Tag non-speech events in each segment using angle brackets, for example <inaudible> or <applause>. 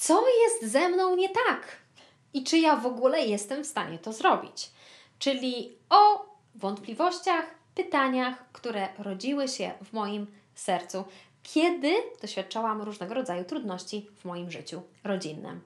co jest ze mną nie tak i czy ja w ogóle jestem w stanie to zrobić. Czyli o wątpliwościach, pytaniach, które rodziły się w moim sercu, kiedy doświadczałam różnego rodzaju trudności w moim życiu rodzinnym.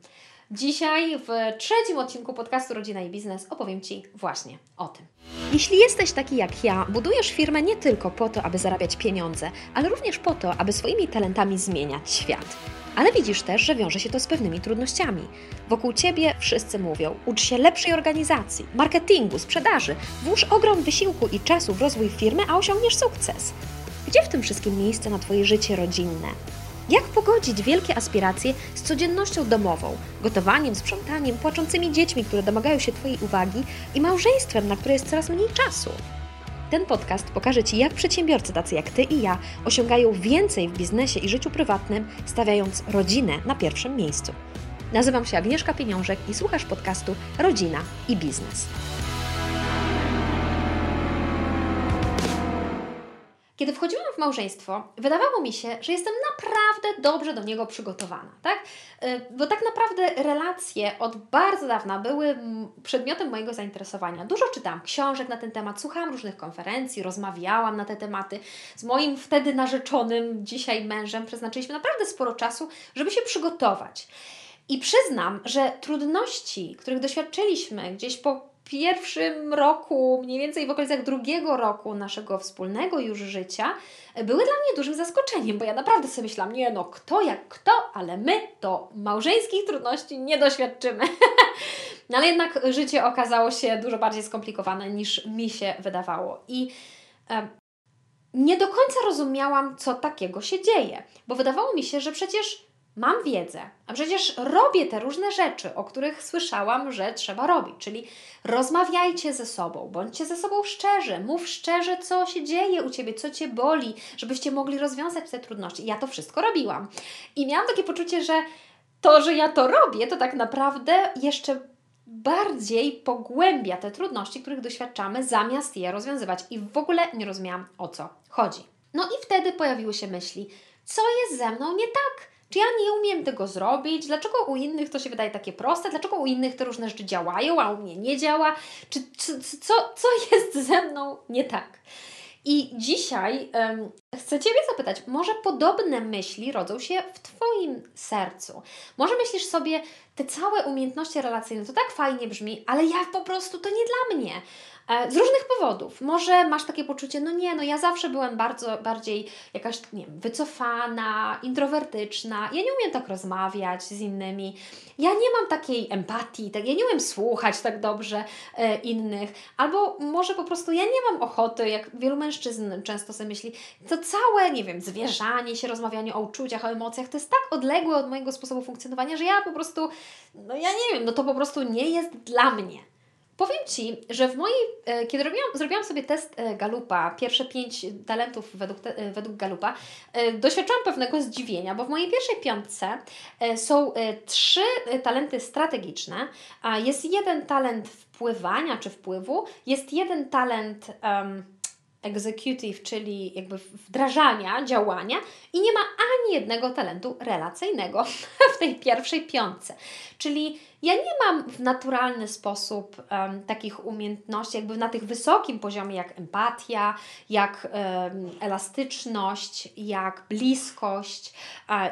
Dzisiaj w trzecim odcinku podcastu Rodzina i Biznes opowiem Ci właśnie o tym. Jeśli jesteś taki jak ja, budujesz firmę nie tylko po to, aby zarabiać pieniądze, ale również po to, aby swoimi talentami zmieniać świat. Ale widzisz też, że wiąże się to z pewnymi trudnościami. Wokół Ciebie wszyscy mówią, ucz się lepszej organizacji, marketingu, sprzedaży, włóż ogrom wysiłku i czasu w rozwój firmy, a osiągniesz sukces. Gdzie w tym wszystkim miejsce na Twoje życie rodzinne? Jak pogodzić wielkie aspiracje z codziennością domową, gotowaniem, sprzątaniem, płaczącymi dziećmi, które domagają się Twojej uwagi i małżeństwem, na które jest coraz mniej czasu? Ten podcast pokaże Ci, jak przedsiębiorcy tacy jak Ty i ja osiągają więcej w biznesie i życiu prywatnym, stawiając rodzinę na pierwszym miejscu. Nazywam się Agnieszka Pieniążek i słuchasz podcastu Rodzina i Biznes. Kiedy wchodziłam w małżeństwo, wydawało mi się, że jestem naprawdę dobrze do niego przygotowana, tak? Y, bo tak naprawdę relacje od bardzo dawna były przedmiotem mojego zainteresowania. Dużo czytałam książek na ten temat, słuchałam różnych konferencji, rozmawiałam na te tematy. Z moim wtedy narzeczonym, dzisiaj mężem, przeznaczyliśmy naprawdę sporo czasu, żeby się przygotować. I przyznam, że trudności, których doświadczyliśmy gdzieś po pierwszym roku, mniej więcej w okolicach drugiego roku naszego wspólnego już życia, były dla mnie dużym zaskoczeniem, bo ja naprawdę sobie myślałam, nie no, kto jak kto, ale my to małżeńskich trudności nie doświadczymy. <laughs> no ale jednak życie okazało się dużo bardziej skomplikowane niż mi się wydawało. I e, nie do końca rozumiałam, co takiego się dzieje, bo wydawało mi się, że przecież mam wiedzę, a przecież robię te różne rzeczy, o których słyszałam, że trzeba robić. Czyli rozmawiajcie ze sobą, bądźcie ze sobą szczerzy, mów szczerze, co się dzieje u ciebie, co cię boli, żebyście mogli rozwiązać te trudności. Ja to wszystko robiłam. I miałam takie poczucie, że to, że ja to robię, to tak naprawdę jeszcze bardziej pogłębia te trudności, których doświadczamy, zamiast je rozwiązywać. I w ogóle nie rozumiałam, o co chodzi. No i wtedy pojawiły się myśli, co jest ze mną nie tak? Czy ja nie umiem tego zrobić? Dlaczego u innych to się wydaje takie proste? Dlaczego u innych te różne rzeczy działają, a u mnie nie działa? Czy, czy co, co jest <laughs> ze mną nie tak? I dzisiaj um, chcę Ciebie zapytać, może podobne myśli rodzą się w Twoim sercu? Może myślisz sobie, te całe umiejętności relacyjne to tak fajnie brzmi, ale ja po prostu to nie dla mnie. E, z różnych powodów. Może masz takie poczucie, no nie, no ja zawsze byłem bardzo bardziej jakaś, nie wiem, wycofana, introwertyczna. Ja nie umiem tak rozmawiać z innymi. Ja nie mam takiej empatii, tak, ja nie umiem słuchać tak dobrze e, innych. Albo może po prostu ja nie mam ochoty, jak wielu mężczyzn często sobie myśli, to całe, nie wiem, zwierzanie się, rozmawianie o uczuciach, o emocjach, to jest tak odległe od mojego sposobu funkcjonowania, że ja po prostu, no ja nie wiem, no to po prostu nie jest dla mnie. Powiem Ci, że w mojej, e, kiedy robiłam, zrobiłam sobie test e, Galupa, pierwsze pięć talentów według, te, według Galupa, e, doświadczyłam pewnego zdziwienia, bo w mojej pierwszej piątce są trzy talenty strategiczne, a jest jeden talent wpływania czy wpływu, jest jeden talent um, executive, czyli jakby wdrażania, działania i nie ma ani jednego talentu relacyjnego <laughs> w tej pierwszej piątce. Czyli ja nie mam w naturalny sposób um, takich umiejętności, jakby na tych wysokim poziomie, jak empatia, jak um, elastyczność, jak bliskość,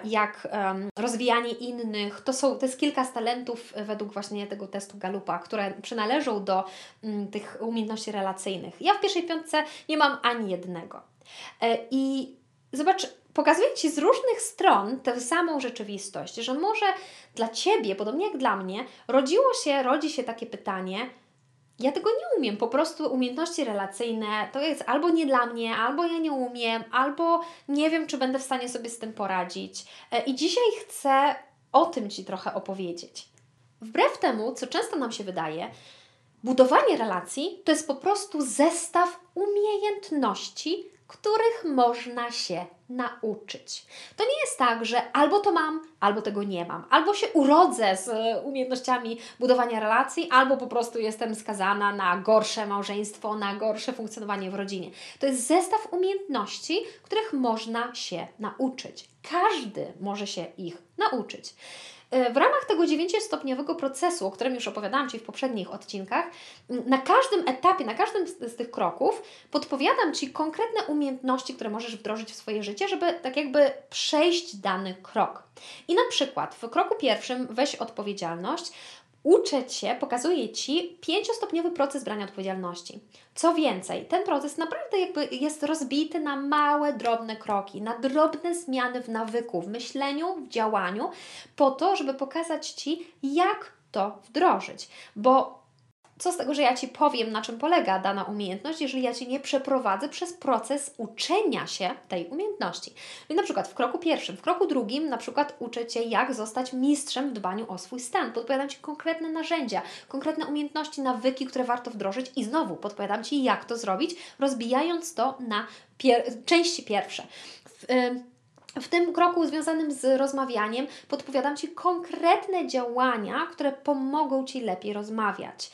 jak um, rozwijanie innych. To, są, to jest kilka z talentów według właśnie tego testu Galupa, które przynależą do mm, tych umiejętności relacyjnych. Ja w pierwszej piątce nie mam ani jednego. E, I zobacz, pokazuje Ci z różnych stron tę samą rzeczywistość, że może dla Ciebie, podobnie jak dla mnie, rodziło się, rodzi się takie pytanie, ja tego nie umiem, po prostu umiejętności relacyjne to jest albo nie dla mnie, albo ja nie umiem, albo nie wiem, czy będę w stanie sobie z tym poradzić. E, I dzisiaj chcę o tym Ci trochę opowiedzieć. Wbrew temu, co często nam się wydaje, budowanie relacji to jest po prostu zestaw umiejętności, których można się nauczyć. To nie jest tak, że albo to mam, albo tego nie mam, albo się urodzę z umiejętnościami budowania relacji, albo po prostu jestem skazana na gorsze małżeństwo, na gorsze funkcjonowanie w rodzinie. To jest zestaw umiejętności, których można się nauczyć. Każdy może się ich nauczyć. W ramach tego dziewięciostopniowego procesu, o którym już opowiadałam Ci w poprzednich odcinkach, na każdym etapie, na każdym z tych kroków podpowiadam Ci konkretne umiejętności, które możesz wdrożyć w swoje życie, żeby tak jakby przejść dany krok. I na przykład w kroku pierwszym weź odpowiedzialność, uczę Cię, pokazuję Ci pięciostopniowy proces brania odpowiedzialności. Co więcej, ten proces naprawdę jakby jest rozbity na małe, drobne kroki, na drobne zmiany w nawyku, w myśleniu, w działaniu, po to, żeby pokazać Ci, jak to wdrożyć. Bo co z tego, że ja Ci powiem, na czym polega dana umiejętność, jeżeli ja Ci nie przeprowadzę przez proces uczenia się tej umiejętności. Więc na przykład w kroku pierwszym, w kroku drugim na przykład uczę Cię, jak zostać mistrzem w dbaniu o swój stan. Podpowiadam Ci konkretne narzędzia, konkretne umiejętności, nawyki, które warto wdrożyć i znowu podpowiadam Ci, jak to zrobić, rozbijając to na pier części pierwsze. W, w tym kroku związanym z rozmawianiem podpowiadam Ci konkretne działania, które pomogą Ci lepiej rozmawiać.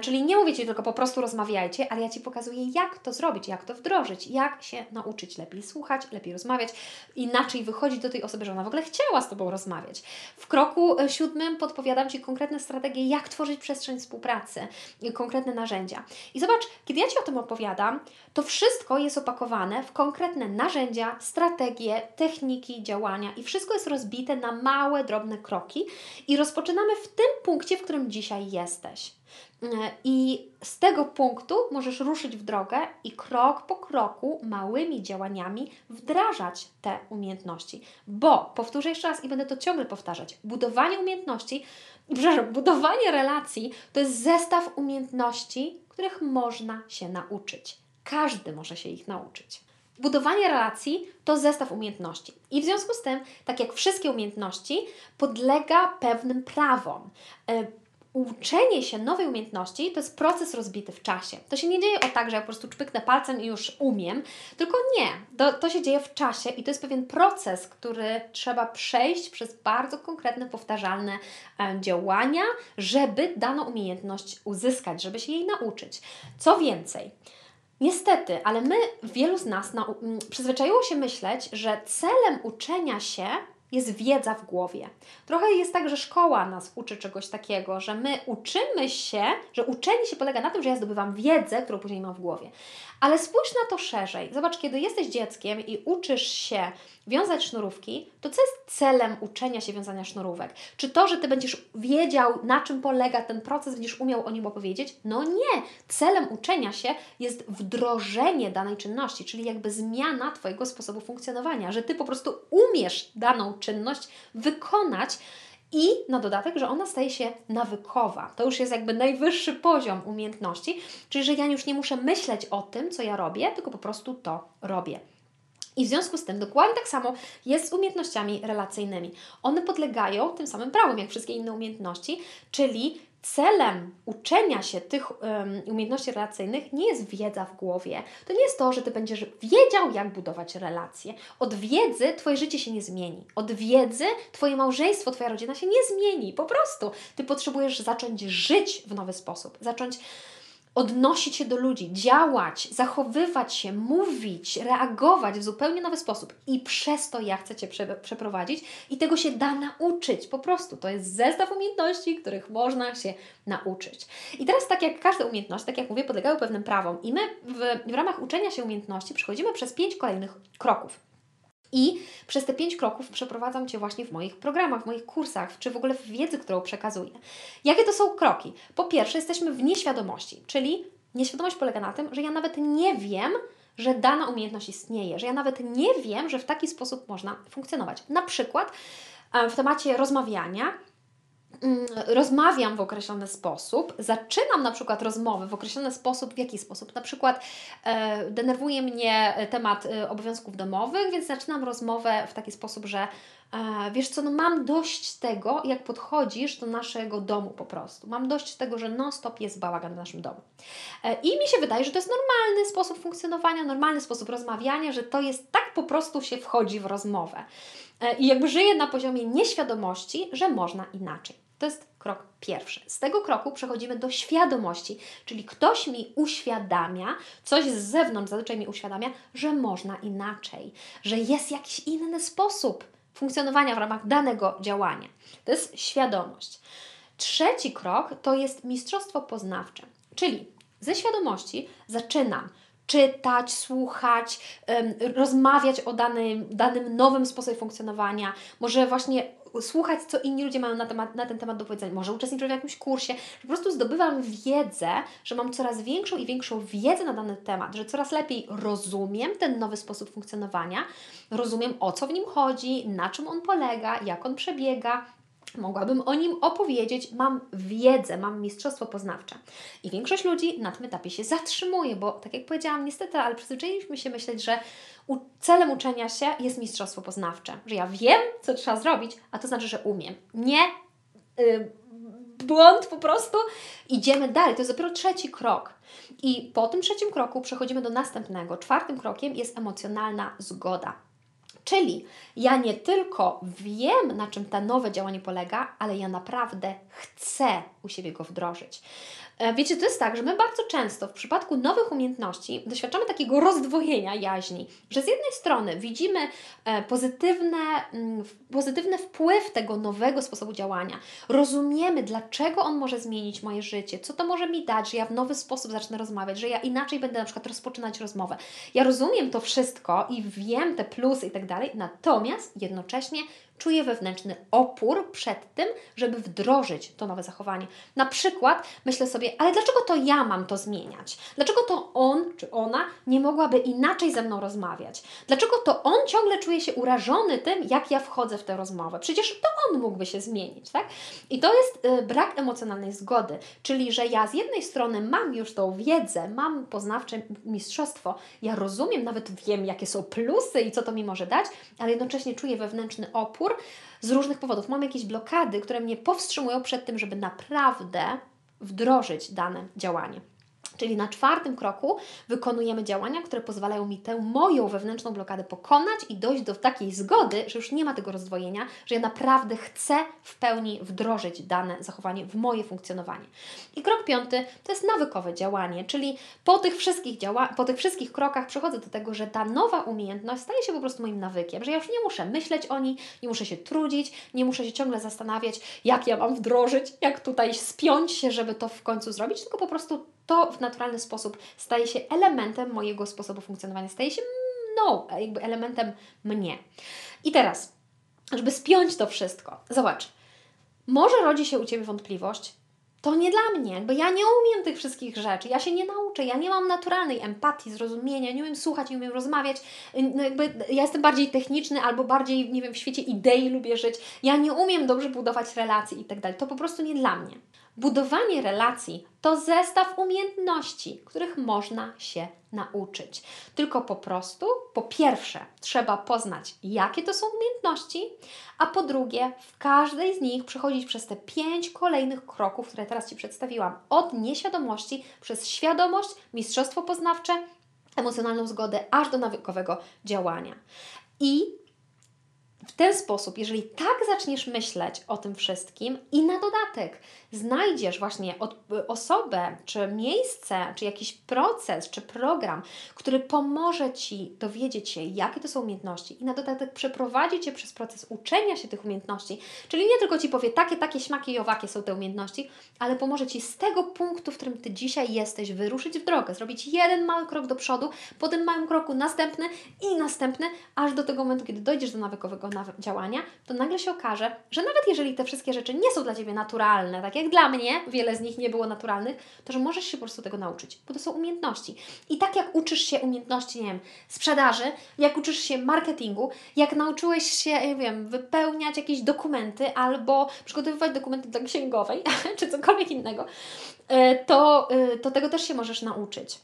Czyli nie mówię Ci tylko po prostu rozmawiajcie, ale ja Ci pokazuję, jak to zrobić, jak to wdrożyć, jak się nauczyć lepiej słuchać, lepiej rozmawiać, inaczej wychodzić do tej osoby, że ona w ogóle chciała z Tobą rozmawiać. W kroku e, siódmym podpowiadam Ci konkretne strategie, jak tworzyć przestrzeń współpracy, konkretne narzędzia. I zobacz, kiedy ja Ci o tym opowiadam, to wszystko jest opakowane w konkretne narzędzia, strategie, techniki, działania i wszystko jest rozbite na małe, drobne kroki i rozpoczynamy w tym punkcie, w którym dzisiaj jesteś. I z tego punktu możesz ruszyć w drogę i krok po kroku, małymi działaniami wdrażać te umiejętności. Bo, powtórzę jeszcze raz i będę to ciągle powtarzać, budowanie umiejętności, <laughs> przepraszam, budowanie relacji to jest zestaw umiejętności, których można się nauczyć. Każdy może się ich nauczyć. Budowanie relacji to zestaw umiejętności. I w związku z tym, tak jak wszystkie umiejętności, podlega pewnym prawom. E, uczenie się nowej umiejętności to jest proces rozbity w czasie. To się nie dzieje o tak, że ja po prostu czpyknę palcem i już umiem, tylko nie. To, to się dzieje w czasie i to jest pewien proces, który trzeba przejść przez bardzo konkretne, powtarzalne e, działania, żeby daną umiejętność uzyskać, żeby się jej nauczyć. Co więcej, Niestety, ale my, wielu z nas na, przyzwyczaiło się myśleć, że celem uczenia się jest wiedza w głowie. Trochę jest tak, że szkoła nas uczy czegoś takiego, że my uczymy się, że uczenie się polega na tym, że ja zdobywam wiedzę, którą później mam w głowie. Ale spójrz na to szerzej. Zobacz, kiedy jesteś dzieckiem i uczysz się wiązać sznurówki, to co jest celem uczenia się wiązania sznurówek? Czy to, że Ty będziesz wiedział, na czym polega ten proces, będziesz umiał o nim opowiedzieć? No nie. Celem uczenia się jest wdrożenie danej czynności, czyli jakby zmiana Twojego sposobu funkcjonowania, że Ty po prostu umiesz daną czynność wykonać i na dodatek, że ona staje się nawykowa. To już jest jakby najwyższy poziom umiejętności, czyli że ja już nie muszę myśleć o tym, co ja robię, tylko po prostu to robię. I w związku z tym dokładnie tak samo jest z umiejętnościami relacyjnymi. One podlegają tym samym prawom, jak wszystkie inne umiejętności, czyli celem uczenia się tych um, umiejętności relacyjnych nie jest wiedza w głowie. To nie jest to, że ty będziesz wiedział, jak budować relacje. Od wiedzy Twoje życie się nie zmieni. Od wiedzy Twoje małżeństwo, Twoja rodzina się nie zmieni. Po prostu. Ty potrzebujesz zacząć żyć w nowy sposób. Zacząć odnosić się do ludzi, działać, zachowywać się, mówić, reagować w zupełnie nowy sposób. I przez to ja chcę Cię prze przeprowadzić i tego się da nauczyć. Po prostu to jest zestaw umiejętności, których można się nauczyć. I teraz, tak jak każda umiejętność, tak jak mówię, podlegały pewnym prawom. I my w, w ramach uczenia się umiejętności przechodzimy przez pięć kolejnych kroków. I przez te pięć kroków przeprowadzam Cię właśnie w moich programach, w moich kursach, czy w ogóle w wiedzy, którą przekazuję. Jakie to są kroki? Po pierwsze, jesteśmy w nieświadomości, czyli nieświadomość polega na tym, że ja nawet nie wiem, że dana umiejętność istnieje, że ja nawet nie wiem, że w taki sposób można funkcjonować. Na przykład w temacie rozmawiania rozmawiam w określony sposób, zaczynam na przykład rozmowy w określony sposób, w jaki sposób? Na przykład e, denerwuje mnie temat e, obowiązków domowych, więc zaczynam rozmowę w taki sposób, że e, wiesz co, no mam dość tego, jak podchodzisz do naszego domu po prostu. Mam dość tego, że non-stop jest bałagan w naszym domu. E, I mi się wydaje, że to jest normalny sposób funkcjonowania, normalny sposób rozmawiania, że to jest tak po prostu się wchodzi w rozmowę. E, I jakby żyję na poziomie nieświadomości, że można inaczej. To jest krok pierwszy. Z tego kroku przechodzimy do świadomości, czyli ktoś mi uświadamia, coś z zewnątrz zazwyczaj mi uświadamia, że można inaczej, że jest jakiś inny sposób funkcjonowania w ramach danego działania. To jest świadomość. Trzeci krok to jest mistrzostwo poznawcze, czyli ze świadomości zaczynam czytać, słuchać, rozmawiać o danym, danym nowym sposobie funkcjonowania, może właśnie słuchać, co inni ludzie mają na, temat, na ten temat do powiedzenia, może uczestniczyć w jakimś kursie, po prostu zdobywam wiedzę, że mam coraz większą i większą wiedzę na dany temat, że coraz lepiej rozumiem ten nowy sposób funkcjonowania, rozumiem o co w nim chodzi, na czym on polega, jak on przebiega, Mogłabym o nim opowiedzieć, mam wiedzę, mam mistrzostwo poznawcze. I większość ludzi na tym etapie się zatrzymuje, bo tak jak powiedziałam, niestety, ale przyzwyczailiśmy się myśleć, że celem uczenia się jest mistrzostwo poznawcze, że ja wiem, co trzeba zrobić, a to znaczy, że umiem. Nie, yy, błąd po prostu. Idziemy dalej, to jest dopiero trzeci krok. I po tym trzecim kroku przechodzimy do następnego. Czwartym krokiem jest emocjonalna zgoda. Czyli ja nie tylko wiem, na czym to nowe działanie polega, ale ja naprawdę chcę u siebie go wdrożyć. E, wiecie, to jest tak, że my bardzo często w przypadku nowych umiejętności doświadczamy takiego rozdwojenia jaźni, że z jednej strony widzimy e, pozytywne, mm, pozytywny wpływ tego nowego sposobu działania, rozumiemy, dlaczego on może zmienić moje życie, co to może mi dać, że ja w nowy sposób zacznę rozmawiać, że ja inaczej będę na przykład rozpoczynać rozmowę. Ja rozumiem to wszystko i wiem te plusy i tak dalej, natomiast jednocześnie czuję wewnętrzny opór przed tym, żeby wdrożyć to nowe zachowanie. Na przykład myślę sobie, ale dlaczego to ja mam to zmieniać? Dlaczego to on czy ona nie mogłaby inaczej ze mną rozmawiać? Dlaczego to on ciągle czuje się urażony tym, jak ja wchodzę w tę rozmowę? Przecież to on mógłby się zmienić, tak? I to jest y, brak emocjonalnej zgody, czyli że ja z jednej strony mam już tą wiedzę, mam poznawcze mistrzostwo, ja rozumiem, nawet wiem, jakie są plusy i co to mi może dać, ale jednocześnie czuję wewnętrzny opór, opór z różnych powodów. Mam jakieś blokady, które mnie powstrzymują przed tym, żeby naprawdę wdrożyć dane działanie. Czyli na czwartym kroku wykonujemy działania, które pozwalają mi tę moją wewnętrzną blokadę pokonać i dojść do takiej zgody, że już nie ma tego rozdwojenia, że ja naprawdę chcę w pełni wdrożyć dane zachowanie w moje funkcjonowanie. I krok piąty to jest nawykowe działanie, czyli po tych wszystkich, działa- po tych wszystkich krokach przechodzę do tego, że ta nowa umiejętność staje się po prostu moim nawykiem, że ja już nie muszę myśleć o niej, nie muszę się trudzić, nie muszę się ciągle zastanawiać, jak ja mam wdrożyć, jak tutaj spiąć się, żeby to w końcu zrobić, tylko po prostu to w naturalny sposób staje się elementem mojego sposobu funkcjonowania, staje się no, jakby elementem mnie. I teraz, żeby spiąć to wszystko, zobacz, może rodzi się u Ciebie wątpliwość, to nie dla mnie, bo ja nie umiem tych wszystkich rzeczy, ja się nie nauczę, ja nie mam naturalnej empatii, zrozumienia, nie umiem słuchać, nie umiem rozmawiać, no jakby ja jestem bardziej techniczny albo bardziej, nie wiem, w świecie idei lubię żyć, ja nie umiem dobrze budować relacji i tak dalej, to po prostu nie dla mnie. Budowanie relacji to zestaw umiejętności, których można się nauczyć. Tylko po prostu, po pierwsze, trzeba poznać, jakie to są umiejętności, a po drugie, w każdej z nich przechodzić przez te pięć kolejnych kroków, które teraz Ci przedstawiłam. Od nieświadomości, przez świadomość, mistrzostwo poznawcze, emocjonalną zgodę, aż do nawykowego działania. I w ten sposób, jeżeli tak zaczniesz myśleć o tym wszystkim i na dodatek znajdziesz właśnie od, osobę, czy miejsce, czy jakiś proces, czy program, który pomoże Ci dowiedzieć się, jakie to są umiejętności i na dodatek przeprowadzi Cię przez proces uczenia się tych umiejętności, czyli nie tylko Ci powie, takie, takie śmaki i owakie są te umiejętności, ale pomoże Ci z tego punktu, w którym Ty dzisiaj jesteś, wyruszyć w drogę, zrobić jeden mały krok do przodu, po tym małym kroku następny i następny, aż do tego momentu, kiedy dojdziesz do nawykowego działania, to nagle się okaże, że nawet jeżeli te wszystkie rzeczy nie są dla Ciebie naturalne, tak jak dla mnie, wiele z nich nie było naturalnych, to że możesz się po prostu tego nauczyć, bo to są umiejętności. I tak jak uczysz się umiejętności, nie wiem, sprzedaży, jak uczysz się marketingu, jak nauczyłeś się, nie wiem, wypełniać jakieś dokumenty albo przygotowywać dokumenty dla księgowej, <laughs> czy cokolwiek innego, e, to, e, to tego też się możesz nauczyć.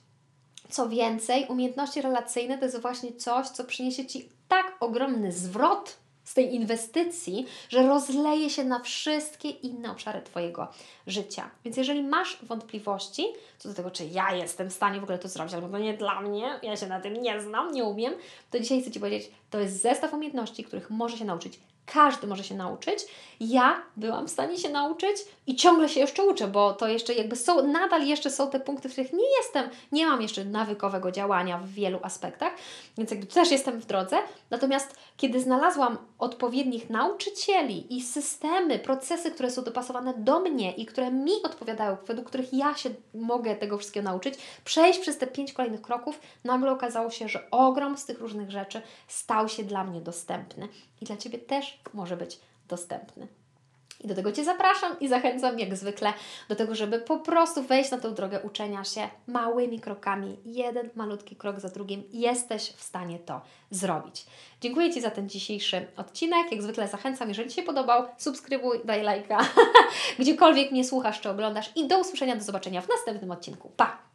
Co więcej, umiejętności relacyjne to jest właśnie coś, co przyniesie Ci tak ogromny zwrot z tej inwestycji, że rozleje się na wszystkie inne obszary Twojego życia. Więc jeżeli masz wątpliwości co do tego, czy ja jestem w stanie w ogóle to zrobić, albo to nie dla mnie, ja się na tym nie znam, nie umiem, to dzisiaj chcę Ci powiedzieć, to jest zestaw umiejętności, których może się nauczyć każdy może się nauczyć. Ja byłam w stanie się nauczyć i ciągle się jeszcze uczę, bo to jeszcze jakby są, nadal jeszcze są te punkty, w których nie jestem, nie mam jeszcze nawykowego działania w wielu aspektach, więc jakby też jestem w drodze. Natomiast kiedy znalazłam odpowiednich nauczycieli i systemy, procesy, które są dopasowane do mnie i które mi odpowiadają, według których ja się mogę tego wszystkiego nauczyć, przejść przez te pięć kolejnych kroków, nagle okazało się, że ogrom z tych różnych rzeczy stał się dla mnie dostępny i dla Ciebie też może być dostępny. I do tego Cię zapraszam i zachęcam, jak zwykle, do tego, żeby po prostu wejść na tę drogę uczenia się małymi krokami. Jeden malutki krok za drugim. Jesteś w stanie to zrobić. Dziękuję Ci za ten dzisiejszy odcinek. Jak zwykle zachęcam, jeżeli Ci się podobał, subskrybuj, daj lajka, <laughs> gdziekolwiek mnie słuchasz czy oglądasz. I do usłyszenia, do zobaczenia w następnym odcinku. Pa!